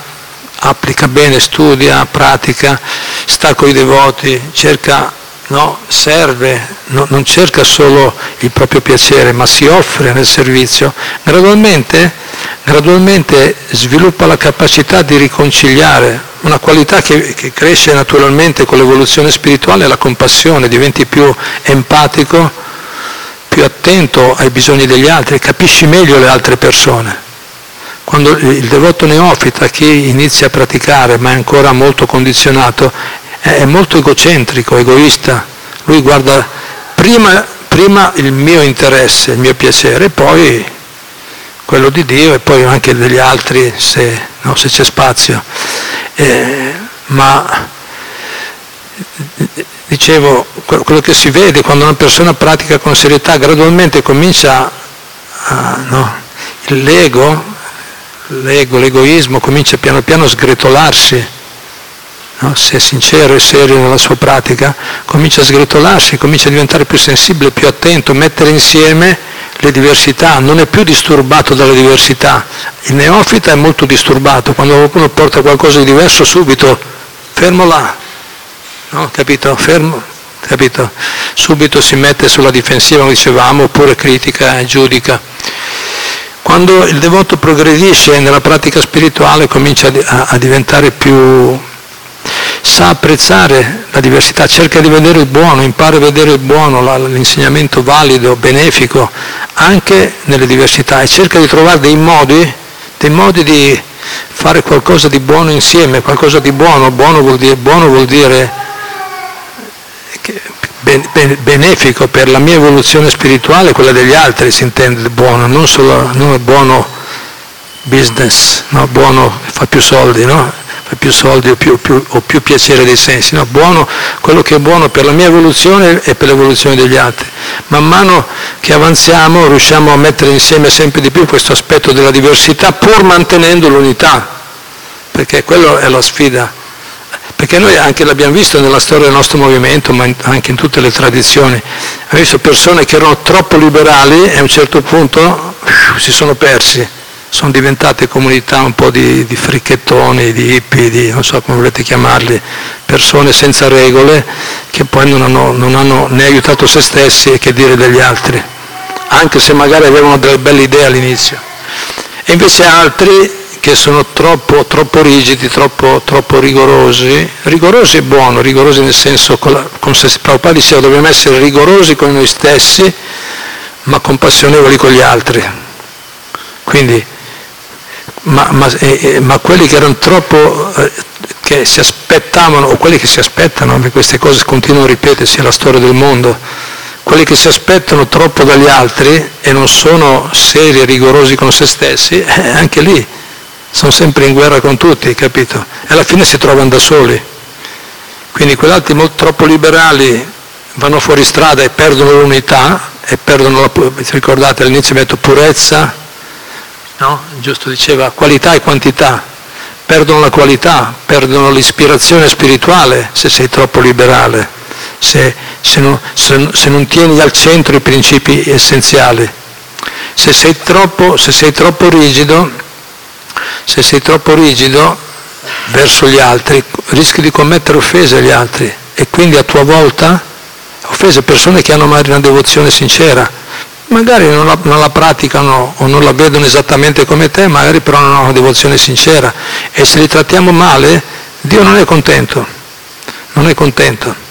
applica bene, studia, pratica, sta con i devoti, cerca, no, serve, no, non cerca solo il proprio piacere, ma si offre nel servizio, gradualmente, gradualmente sviluppa la capacità di riconciliare, una qualità che, che cresce naturalmente con l'evoluzione spirituale, la compassione, diventi più empatico, più attento ai bisogni degli altri, capisci meglio le altre persone. Quando il devoto neofita, chi inizia a praticare ma è ancora molto condizionato, è molto egocentrico, egoista. Lui guarda prima, prima il mio interesse, il mio piacere, poi quello di Dio e poi anche degli altri se, no, se c'è spazio. Eh, ma dicevo, quello che si vede quando una persona pratica con serietà gradualmente comincia a, no, l'ego l'ego, l'egoismo comincia piano piano a sgretolarsi, no? se è sincero e serio nella sua pratica, comincia a sgretolarsi, comincia a diventare più sensibile, più attento, mettere insieme le diversità, non è più disturbato dalle diversità. Il neofita è molto disturbato, quando qualcuno porta qualcosa di diverso subito, fermo là, no? capito? Fermo, capito? Subito si mette sulla difensiva, come dicevamo, oppure critica e giudica. Quando il devoto progredisce nella pratica spirituale comincia a, diventare più, sa apprezzare la diversità, cerca di vedere il buono, impara a vedere il buono, l'insegnamento valido, benefico, anche nelle diversità e cerca di trovare dei modi, dei modi di fare qualcosa di buono insieme, qualcosa di buono, buono vuol dire, buono vuol dire benefico per la mia evoluzione spirituale, quella degli altri si intende buono, non solo non buono business, no? buono fa più soldi, no? fa più soldi o più, più, o più, piacere dei sensi, no? buono quello che è buono per la mia evoluzione e per l'evoluzione degli altri. Man mano che avanziamo riusciamo a mettere insieme sempre di più questo aspetto della diversità pur mantenendo l'unità, perché quella è la sfida perché noi anche l'abbiamo visto nella storia del nostro movimento, ma anche in tutte le tradizioni, abbiamo visto persone che erano troppo liberali e a un certo punto si sono persi, sono diventate comunità un po' di, di fricchettoni, di hippie, di, non so come volete chiamarli, persone senza regole che poi non hanno, non hanno né aiutato se stessi e che dire degli altri, anche se magari avevano delle belle idee all'inizio. E invece altri che sono troppo, troppo rigidi, troppo, troppo, rigorosi. Rigorosi è buono, rigorosi nel senso, come se Prabhupada diceva, dobbiamo essere rigorosi con noi stessi, ma compassionevoli con gli altri. Quindi, ma, ma, eh, ma quelli che erano troppo, eh, che si aspettavano, o quelli che si aspettano, perché queste cose continuano a ripetersi, è la storia del mondo, quelli che si aspettano troppo dagli altri e non sono seri e rigorosi con se stessi, eh, anche lì sono sempre in guerra con tutti, capito? E alla fine si trovano da soli. Quindi quegli altri molto, troppo liberali vanno fuori strada e perdono l'unità e perdono la, ricordate all'inizio mi detto purezza, no? Giusto diceva qualità e quantità, perdono la qualità, perdono l'ispirazione spirituale se sei troppo liberale, se, se, non, se, se non tieni al centro i principi essenziali. Se sei troppo, se sei troppo rigido, se sei troppo rigido verso gli altri rischi di commettere offese agli altri. E quindi a tua volta offese persone che hanno magari una devozione sincera, magari non la, non la, praticano o non la vedono esattamente come te, magari però hanno una devozione sincera. E se li trattiamo male Dio non è contento, non è contento.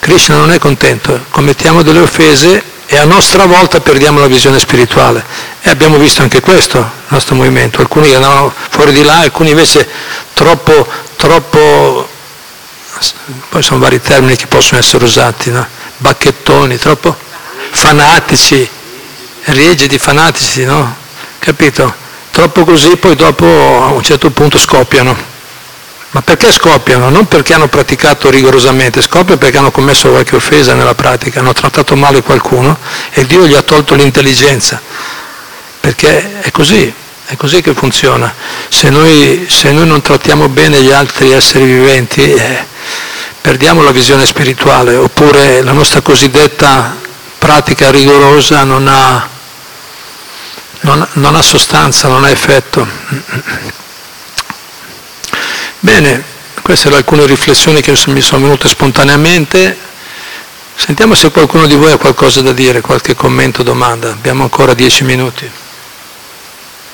Krishna non è contento, commettiamo delle offese e a nostra volta perdiamo la visione spirituale. E abbiamo visto anche questo nel nostro movimento, alcuni andavano fuori di là, alcuni invece troppo, troppo, poi sono vari termini che possono essere usati, no? bacchettoni, troppo fanatici, rigidi, fanatici, no? Capito? Troppo così, poi dopo a un certo punto scoppiano. Ma perché scoppiano? Non perché hanno praticato rigorosamente, scoppiano perché hanno commesso qualche offesa nella pratica, hanno trattato male qualcuno e Dio gli ha tolto l'intelligenza. Perché è così, è così che funziona. Se noi, se noi non trattiamo bene gli altri esseri viventi, eh, perdiamo la visione spirituale, oppure la nostra cosiddetta pratica rigorosa non ha, non, non ha sostanza, non ha effetto. Bene, queste erano alcune riflessioni che mi sono venute spontaneamente. Sentiamo se qualcuno di voi ha qualcosa da dire, qualche commento, domanda. Abbiamo ancora dieci minuti.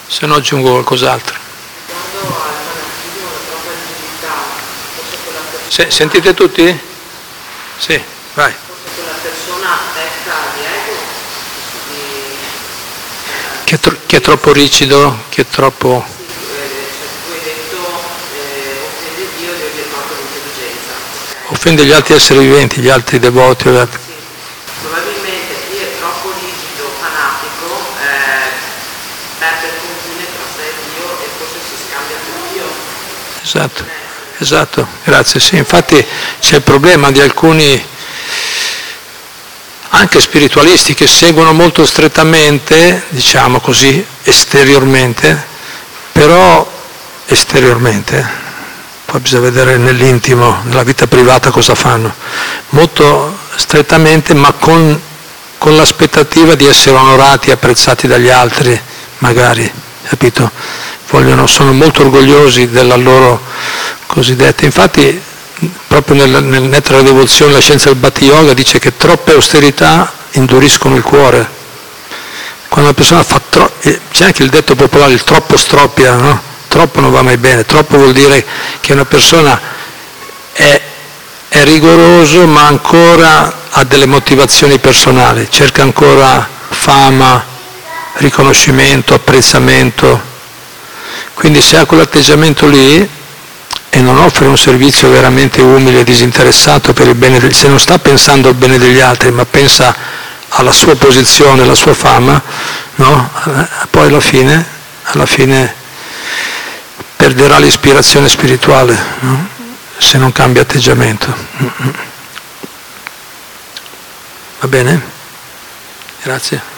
Se no aggiungo qualcos'altro. Se, sentite tutti? Sì, vai. Che, tro- che è troppo rigido, che è troppo... offende gli altri esseri viventi, gli altri devoti. Gli altri. Sì, probabilmente chi è troppo rigido, fanatico, eh, perde il confine tra sé e Dio e forse si scambia con Dio. Esatto, esatto, grazie. Sì, infatti c'è il problema di alcuni anche spiritualisti che seguono molto strettamente, diciamo così, esteriormente, però esteriormente, poi bisogna vedere nell'intimo, nella vita privata cosa fanno, molto strettamente ma con, con l'aspettativa di essere onorati e apprezzati dagli altri, magari, capito? Vogliono, sono molto orgogliosi della loro cosiddetta, infatti proprio nel, nel Netra Devozione la scienza del Bhatti Yoga dice che troppe austerità induriscono il cuore. Quando una persona fa troppo, eh, c'è anche il detto popolare, il troppo stroppia, no? Troppo non va mai bene, troppo vuol dire che una persona è, è rigoroso ma ancora ha delle motivazioni personali, cerca ancora fama, riconoscimento, apprezzamento. Quindi se ha quell'atteggiamento lì e non offre un servizio veramente umile e disinteressato per il bene del, se non sta pensando al bene degli altri, ma pensa alla sua posizione, alla sua fama, no? Poi alla fine, alla fine perderà l'ispirazione spirituale no? se non cambia atteggiamento. Va bene? Grazie.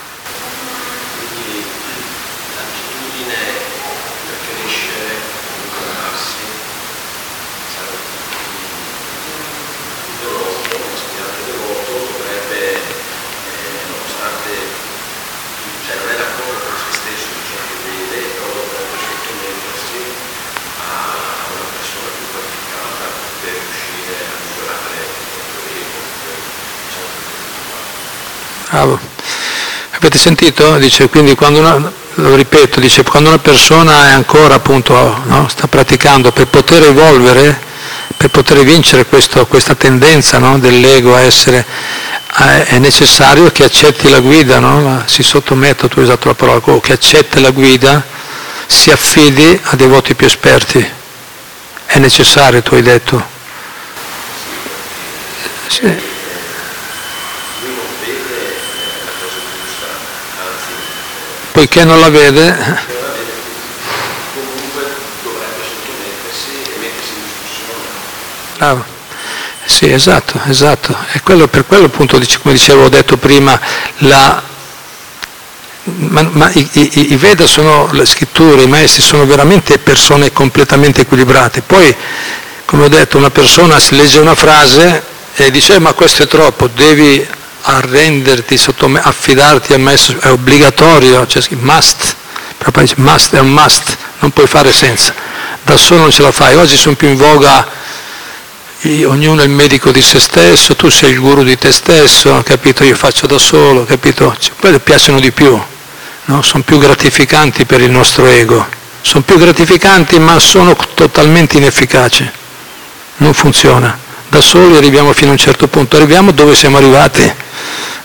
Bravo. Avete sentito? Dice, quindi quando una, lo ripeto, dice, quando una persona è ancora appunto, no, sta praticando per poter evolvere, per poter vincere questo, questa tendenza no, dell'ego a essere, a, è necessario che accetti la guida, no? si sottometta, tu hai usato la parola, che accetti la guida, si affidi a devoti più esperti. È necessario, tu hai detto. Sì. Poiché non la vede, Bravo. Sì, esatto, esatto. E quello, per quello appunto, come dicevo, ho detto prima, la, ma, ma i, i, i, Veda sono le scritture, i maestri sono veramente persone completamente equilibrate. Poi, come ho detto, una persona si legge una frase e dice eh, ma questo è troppo, devi arrenderti, sottome- affidarti al maestro, è obbligatorio, cioè must, dice must è un must, non puoi fare senza, da solo non ce la fai, oggi sono più in voga, ognuno è il medico di se stesso, tu sei il guru di te stesso, capito? Io faccio da solo, capito? Cioè, quelle piacciono di più, no? sono più gratificanti per il nostro ego, sono più gratificanti ma sono totalmente inefficaci, non funziona da soli arriviamo fino a un certo punto, arriviamo dove siamo arrivati.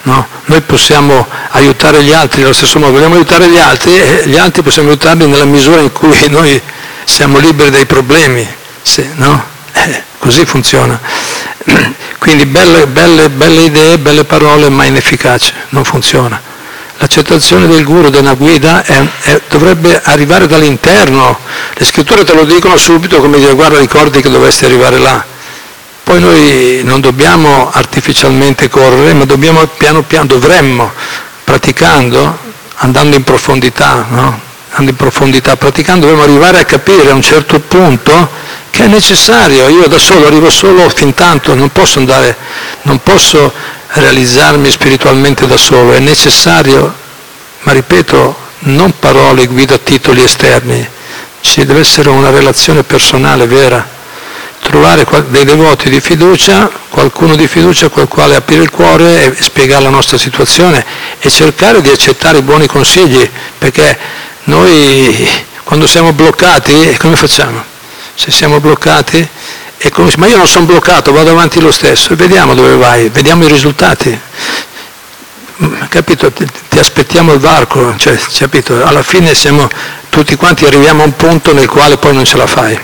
No? Noi possiamo aiutare gli altri allo stesso modo, vogliamo aiutare gli altri e gli altri possiamo aiutarli nella misura in cui noi siamo liberi dai problemi, sì, no? eh, così funziona. Quindi belle, belle, belle idee, belle parole, ma inefficace, non funziona. L'accettazione del guru, della guida, è, è, dovrebbe arrivare dall'interno. Le scritture te lo dicono subito come dire guarda ricordi che dovresti arrivare là. Poi noi non dobbiamo artificialmente correre, ma dobbiamo piano piano, dovremmo, praticando, andando in profondità, no? andando in profondità, praticando, dovremmo arrivare a capire a un certo punto che è necessario. Io da solo arrivo solo fin tanto, non posso andare, non posso realizzarmi spiritualmente da solo, è necessario, ma ripeto, non parole, guida, titoli esterni, ci deve essere una relazione personale vera, trovare dei devoti di fiducia, qualcuno di fiducia col quale aprire il cuore e spiegare la nostra situazione e cercare di accettare i buoni consigli, perché noi quando siamo bloccati, come facciamo? Se siamo bloccati e come, ma io non sono bloccato, vado avanti lo stesso, vediamo dove vai, vediamo i risultati. Mm, capito? Ti aspettiamo il varco, cioè, capito? Alla fine siamo tutti quanti arriviamo a un punto nel quale poi non ce la fai.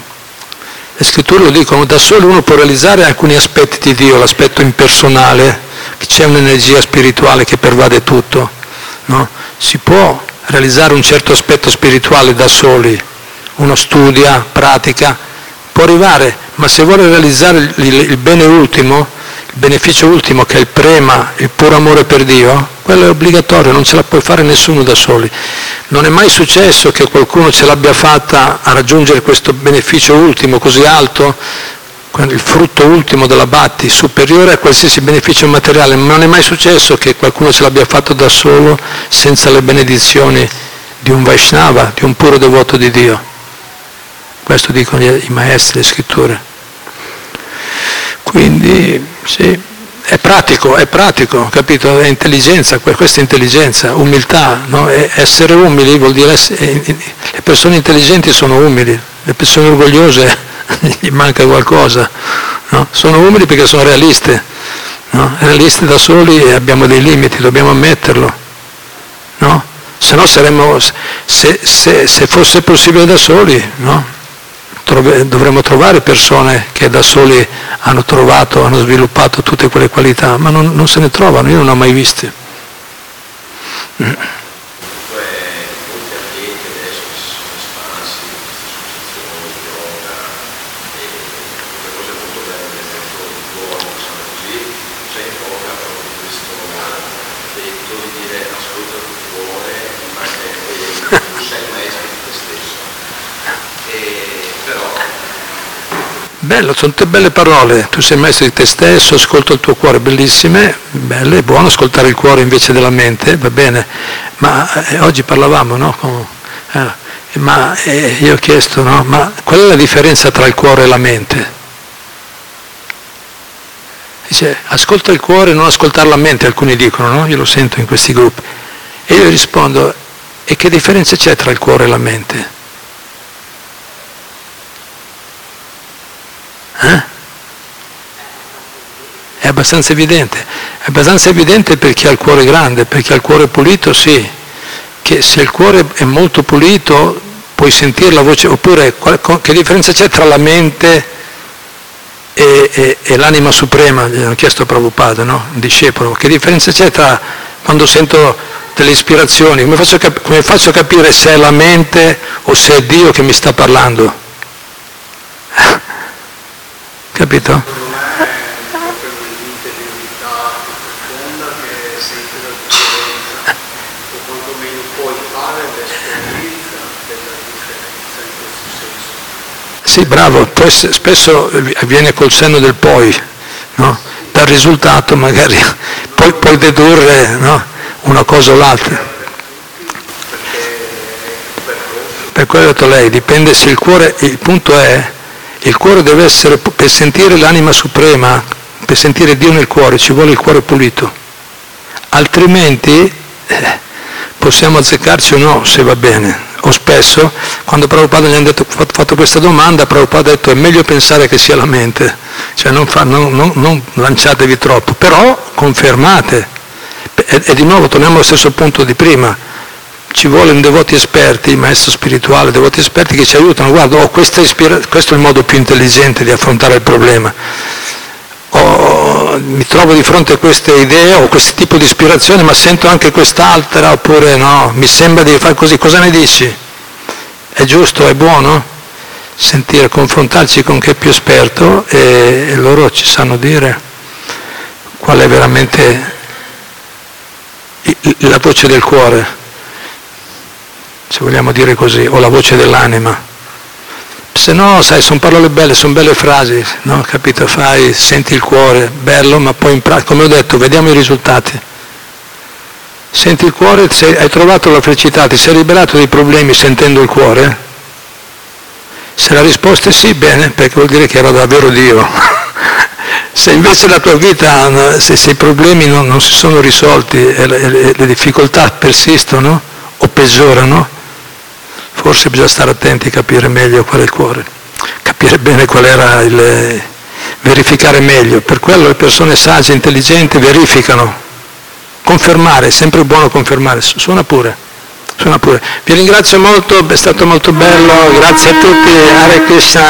Le scritture lo dicono, da solo uno può realizzare alcuni aspetti di Dio, l'aspetto impersonale, c'è un'energia spirituale che pervade tutto. No? Si può realizzare un certo aspetto spirituale da soli, uno studia, pratica, può arrivare ma se vuole realizzare il, il bene ultimo, beneficio ultimo che è il prema, il puro amore per Dio, quello è obbligatorio, non ce la può fare nessuno da soli. Non è mai successo che qualcuno ce l'abbia fatta a raggiungere questo beneficio ultimo così alto, il frutto ultimo della batti, superiore a qualsiasi beneficio materiale, ma non è mai successo che qualcuno ce l'abbia fatto da solo senza le benedizioni di un Vaishnava, di un puro devoto di Dio. Questo dicono i maestri, le scritture. Quindi sì, è pratico, è pratico, capito? È intelligenza, questa è intelligenza, umiltà, no? essere umili vuol dire essere, le persone intelligenti sono umili, le persone orgogliose gli manca qualcosa, no? sono umili perché sono realiste, no? realiste da soli abbiamo dei limiti, dobbiamo ammetterlo, no? se no saremmo, se, se, se fosse possibile da soli, no? Dovremmo trovare persone che da soli hanno trovato, hanno sviluppato tutte quelle qualità, ma non, non se ne trovano, io non ho mai viste. Bello, sono tutte belle parole, tu sei maestro di te stesso, ascolta il tuo cuore, bellissime, belle, è buono ascoltare il cuore invece della mente, va bene, ma eh, oggi parlavamo, no? Con, eh, ma eh, io ho chiesto, no? Ma qual è la differenza tra il cuore e la mente? Dice, ascolta il cuore e non ascoltare la mente, alcuni dicono, no? Io lo sento in questi gruppi. E io rispondo, e che differenza c'è tra il cuore e la mente? Eh? È abbastanza evidente. È abbastanza evidente per chi ha il cuore grande, per chi ha il cuore pulito, sì. Che se il cuore è molto pulito puoi sentire la voce, oppure che differenza c'è tra la mente e, e, e l'anima suprema? Gli hanno chiesto a Prabhupada, no? un discepolo. Che differenza c'è tra quando sento delle ispirazioni? Come faccio, cap- come faccio a capire se è la mente o se è Dio che mi sta parlando? Capito? Sì, bravo, poi spesso avviene col senno del poi, no? dal risultato magari poi puoi dedurre no? una cosa o l'altra. Per quello ha detto lei, dipende se il cuore, il punto è il cuore deve essere, per sentire l'anima suprema, per sentire Dio nel cuore, ci vuole il cuore pulito. Altrimenti eh, possiamo azzeccarci o no, se va bene. O spesso, quando Prabhupada gli detto, fatto questa domanda, Prabhupada ha detto è meglio pensare che sia la mente. Cioè non, fa, non, non, non lanciatevi troppo, però confermate. E, e, di nuovo torniamo allo stesso punto di prima, ci vogliono devoti esperti, maestro spirituale, devoti esperti che ci aiutano, guarda, oh, ispira- questo è il modo più intelligente di affrontare il problema. Oh, mi trovo di fronte a queste idee o questo tipo di ispirazione, ma sento anche quest'altra, oppure no, mi sembra di fare così, cosa ne dici? È giusto, è buono? sentire, confrontarci con chi è più esperto e, e loro ci sanno dire qual è veramente la voce del cuore, se vogliamo dire così, o la voce dell'anima. Se no, sai, sono parole belle, sono belle frasi, no? Capito? Fai, senti il cuore, bello, ma poi in pratica, come ho detto, vediamo i risultati. Senti il cuore, hai trovato la felicità, ti sei liberato dei problemi sentendo il cuore, se la risposta è sì, bene, perché vuol dire che era davvero Dio. se invece la tua vita, se, se i problemi non, non, si sono risolti e le, le difficoltà persistono o peggiorano, forse bisogna stare attenti a capire meglio qual è il cuore, capire bene qual era il... verificare meglio. Per quello le persone sagge, intelligenti verificano, confermare, è sempre buono confermare, suona pure. Suona pure. Vi ringrazio molto, è stato molto bello, grazie a tutti, Hare Krishna.